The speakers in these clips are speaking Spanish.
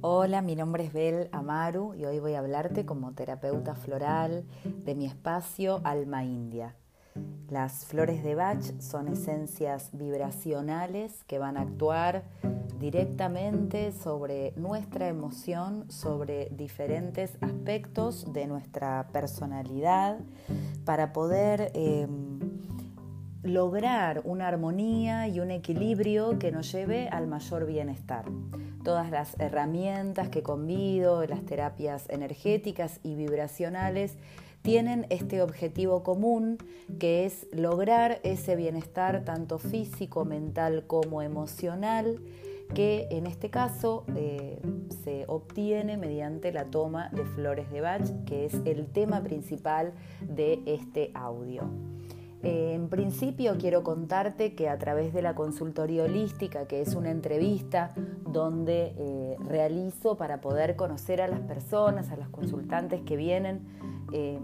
Hola, mi nombre es Bel Amaru y hoy voy a hablarte como terapeuta floral de mi espacio Alma India. Las flores de Bach son esencias vibracionales que van a actuar directamente sobre nuestra emoción, sobre diferentes aspectos de nuestra personalidad, para poder em, lograr una armonía y un equilibrio que nos lleve al mayor bienestar todas las herramientas que convido, las terapias energéticas y vibracionales, tienen este objetivo común que es lograr ese bienestar tanto físico, mental como emocional que en este caso eh, se obtiene mediante la toma de flores de Bach, que es el tema principal de este audio. Eh, en principio quiero contarte que a través de la consultoría holística, que es una entrevista donde eh, realizo para poder conocer a las personas, a las consultantes que vienen eh,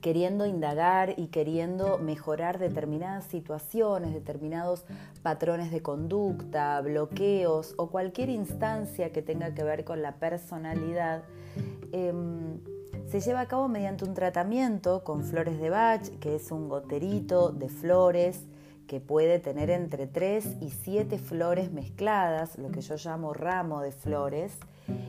queriendo indagar y queriendo mejorar determinadas situaciones, determinados patrones de conducta, bloqueos o cualquier instancia que tenga que ver con la personalidad em, se lleva a cabo mediante un tratamiento con flores de Bach, que es un goterito de flores que puede tener entre 3 y 7 flores mezcladas, lo que yo llamo ramo de flores,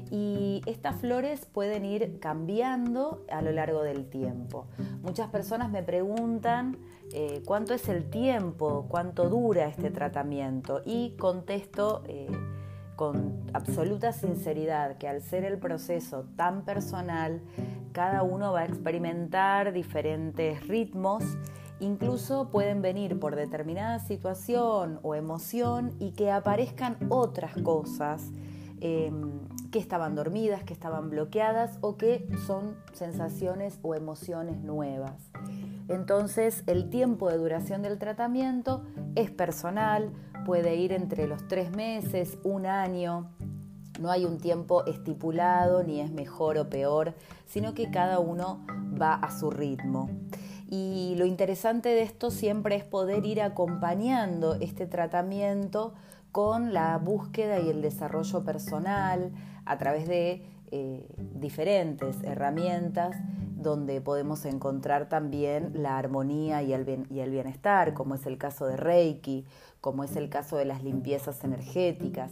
y estas flores pueden ir cambiando a lo largo del tiempo. Muchas personas me preguntan eh, cuánto es el tiempo, cuánto dura este tratamiento y contesto eh, con absoluta sinceridad que al ser el proceso tan personal, cada uno va a experimentar diferentes ritmos, incluso pueden venir por determinada situación o emoción y que aparezcan otras cosas em, que estaban dormidas, que estaban bloqueadas o que son sensaciones o emociones nuevas. Entonces el tiempo de duración del tratamiento es personal, puede ir entre los tres meses, un año, no hay un tiempo estipulado ni es mejor o peor, sino que cada uno va a su ritmo. Y lo interesante de esto siempre es poder ir acompañando este tratamiento con la búsqueda y el desarrollo personal a través de eh, diferentes herramientas donde podemos encontrar también la armonía y el, bienestar, como es el caso de Reiki, como es el caso de las limpiezas energéticas.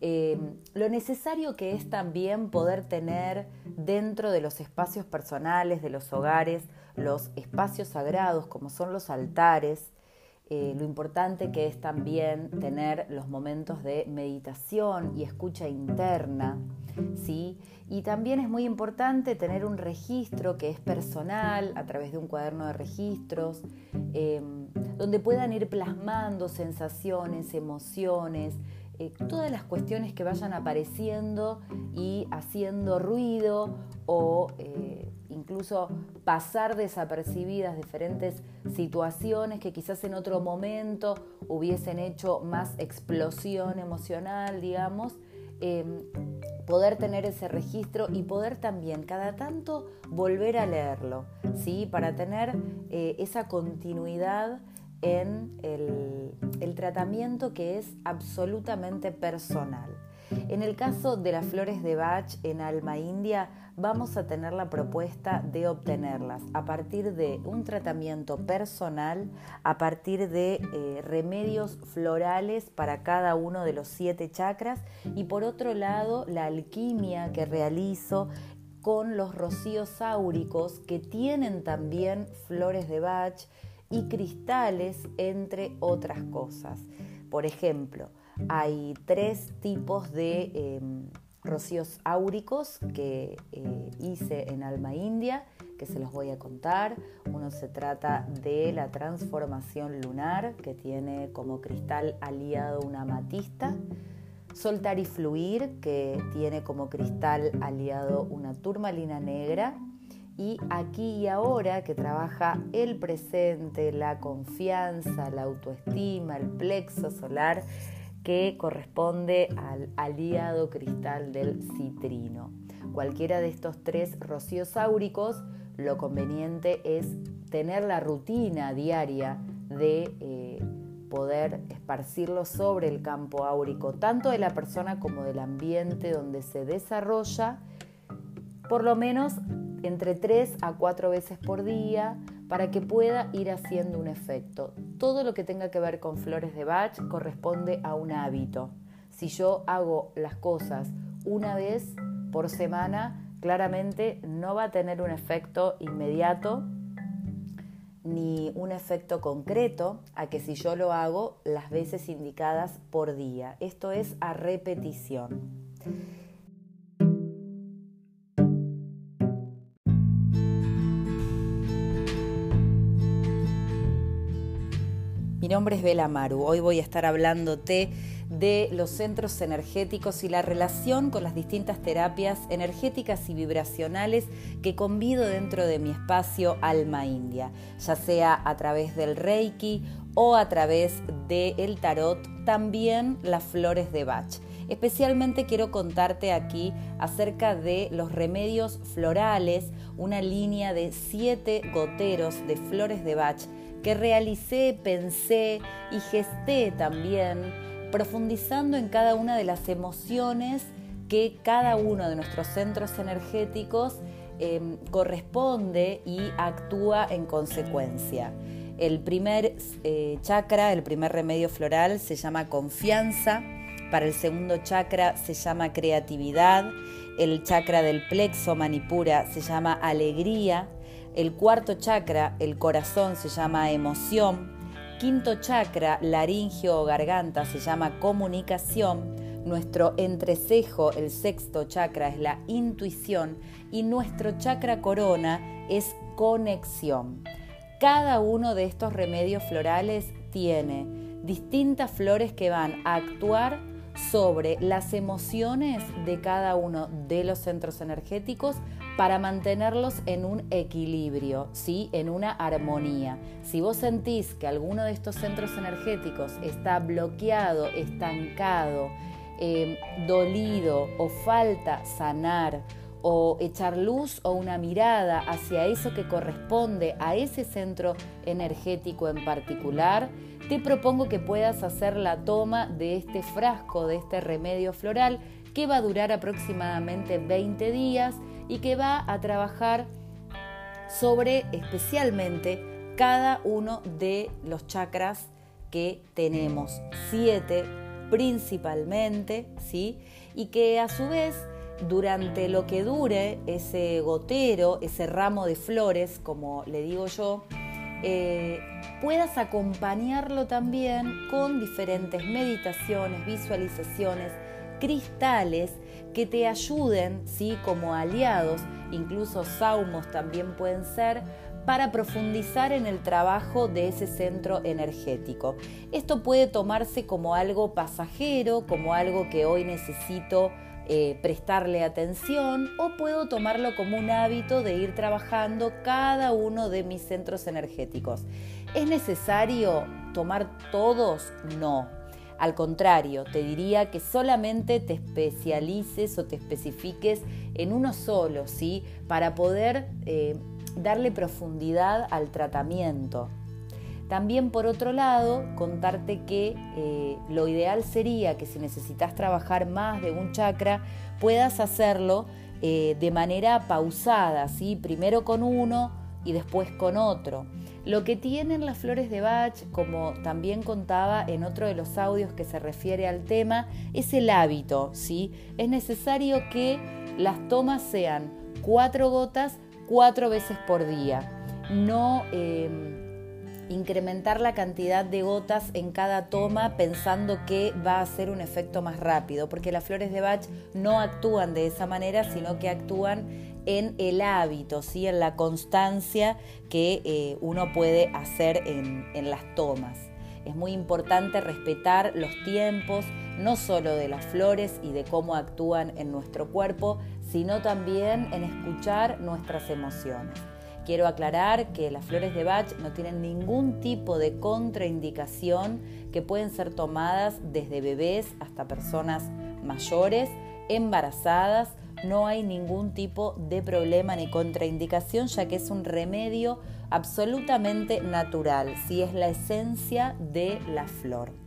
Eh, lo necesario que es también poder tener dentro de los espacios personales, de los hogares, los espacios sagrados como son los altares, eh, lo importante que es también tener los momentos de meditación y escucha interna, ¿sí? Y también es muy importante tener un registro que es personal a través de un cuaderno de registros, eh, donde puedan ir plasmando sensaciones, emociones, eh, todas las cuestiones que vayan apareciendo y haciendo ruido o eh, incluso pasar desapercibidas diferentes situaciones que quizás en otro momento hubiesen hecho más explosión emocional, digamos, em, poder tener ese registro y poder también cada tanto volver a leerlo, ¿sí? para tener eh, esa continuidad en el, tratamiento que es absolutamente personal. En el caso de las flores de Bach en Alma India, vamos a tener la propuesta de obtenerlas a partir de un tratamiento personal, a partir de eh, remedios florales para cada uno de los siete chakras y por otro lado la alquimia que realizo con los rocíos áuricos que tienen también flores de Bach y cristales, entre otras cosas. Por ejemplo, hay tres tipos de em, rocíos áuricos que eh, hice en Alma India, que se los voy a contar. Uno se trata de la transformación lunar, que tiene como cristal aliado una amatista. Soltar y fluir, que tiene como cristal aliado una turmalina negra y aquí y ahora que trabaja el presente, la confianza, la autoestima, el plexo solar que corresponde al aliado cristal del citrino. Cualquiera de estos tres rocíos áuricos, lo conveniente es tener la rutina diaria de eh, poder esparcirlo sobre el campo áurico, tanto de la persona como del ambiente donde se desarrolla, por lo menos entre 3 a 4 veces por día para que pueda ir haciendo un efecto. Todo lo que tenga que ver con flores de Bach corresponde a un hábito. Si yo hago las cosas una vez por semana, claramente no va a tener un efecto inmediato ni un efecto concreto a que si yo lo hago las veces indicadas por día. Esto es a repetición. Mi nombre es Bela Maru. Hoy voy a estar hablándote de los centros energéticos y la relación con las distintas terapias energéticas y vibracionales que convido dentro de mi espacio Alma India, ya sea a través del Reiki o a través del tarot, también las flores de Bach. Especialmente quiero contarte aquí acerca de los remedios florales, una línea de siete goteros de flores de Bach que realicé, pensé y gesté también profundizando en cada una de las emociones que cada uno de nuestros centros energéticos em, corresponde y actúa en consecuencia. El primer eh, chakra, el primer remedio floral se llama confianza, para el segundo chakra se llama creatividad, el chakra del plexo manipura se llama alegría, el cuarto chakra, el corazón, se llama emoción, Quinto chakra, laringio o garganta, se llama comunicación. Nuestro entrecejo, el sexto chakra, es la intuición. Y nuestro chakra corona es conexión. Cada uno de estos remedios florales tiene distintas flores que van a actuar sobre las emociones de cada uno de los centros energéticos para mantenerlos en un equilibrio, ¿sí? en una armonía. Si vos sentís que alguno de estos centros energéticos está bloqueado, estancado, eh, dolido o falta sanar, o echar luz o una mirada hacia eso que corresponde a ese centro energético en particular, te propongo que puedas hacer la toma de este frasco, de este remedio floral, que va a durar aproximadamente 20 días y que va a trabajar sobre especialmente cada uno de los chakras que tenemos, siete principalmente, ¿sí? Y que a su vez durante lo que dure ese gotero, ese ramo de flores, como le digo yo, eh, puedas acompañarlo también con diferentes meditaciones, visualizaciones, cristales que te ayuden, ¿sí? como aliados, incluso saumos también pueden ser, para profundizar en el trabajo de ese centro energético. Esto puede tomarse como algo pasajero, como algo que hoy necesito eh, prestarle atención o puedo tomarlo como un hábito de ir trabajando cada uno de mis centros energéticos. ¿Es necesario tomar todos? No. Al contrario, te diría que solamente te especialices o te especifiques en uno solo, ¿sí? Para poder eh, darle profundidad al tratamiento. También por otro lado, contarte que eh, lo ideal sería que si necesitas trabajar más de un chakra, puedas hacerlo eh, de manera pausada, ¿sí? primero con uno y después con otro. Lo que tienen las flores de Bach, como también contaba en otro de los audios que se refiere al tema, es el hábito. ¿sí? Es necesario que las tomas sean cuatro gotas cuatro veces por día. No. Em, incrementar la cantidad de gotas en cada toma pensando que va a ser un efecto más rápido, porque las flores de Bach no actúan de esa manera, sino que actúan en el hábito, ¿sí? en la constancia que eh, uno puede hacer en, en las tomas. Es muy importante respetar los tiempos, no solo de las flores y de cómo actúan en nuestro cuerpo, sino también en escuchar nuestras emociones. Quiero aclarar que las flores de Bach no tienen ningún tipo de contraindicación que pueden ser tomadas desde bebés hasta personas mayores, embarazadas. No hay ningún tipo de problema ni contraindicación ya que es un remedio absolutamente natural, si es la esencia de la flor.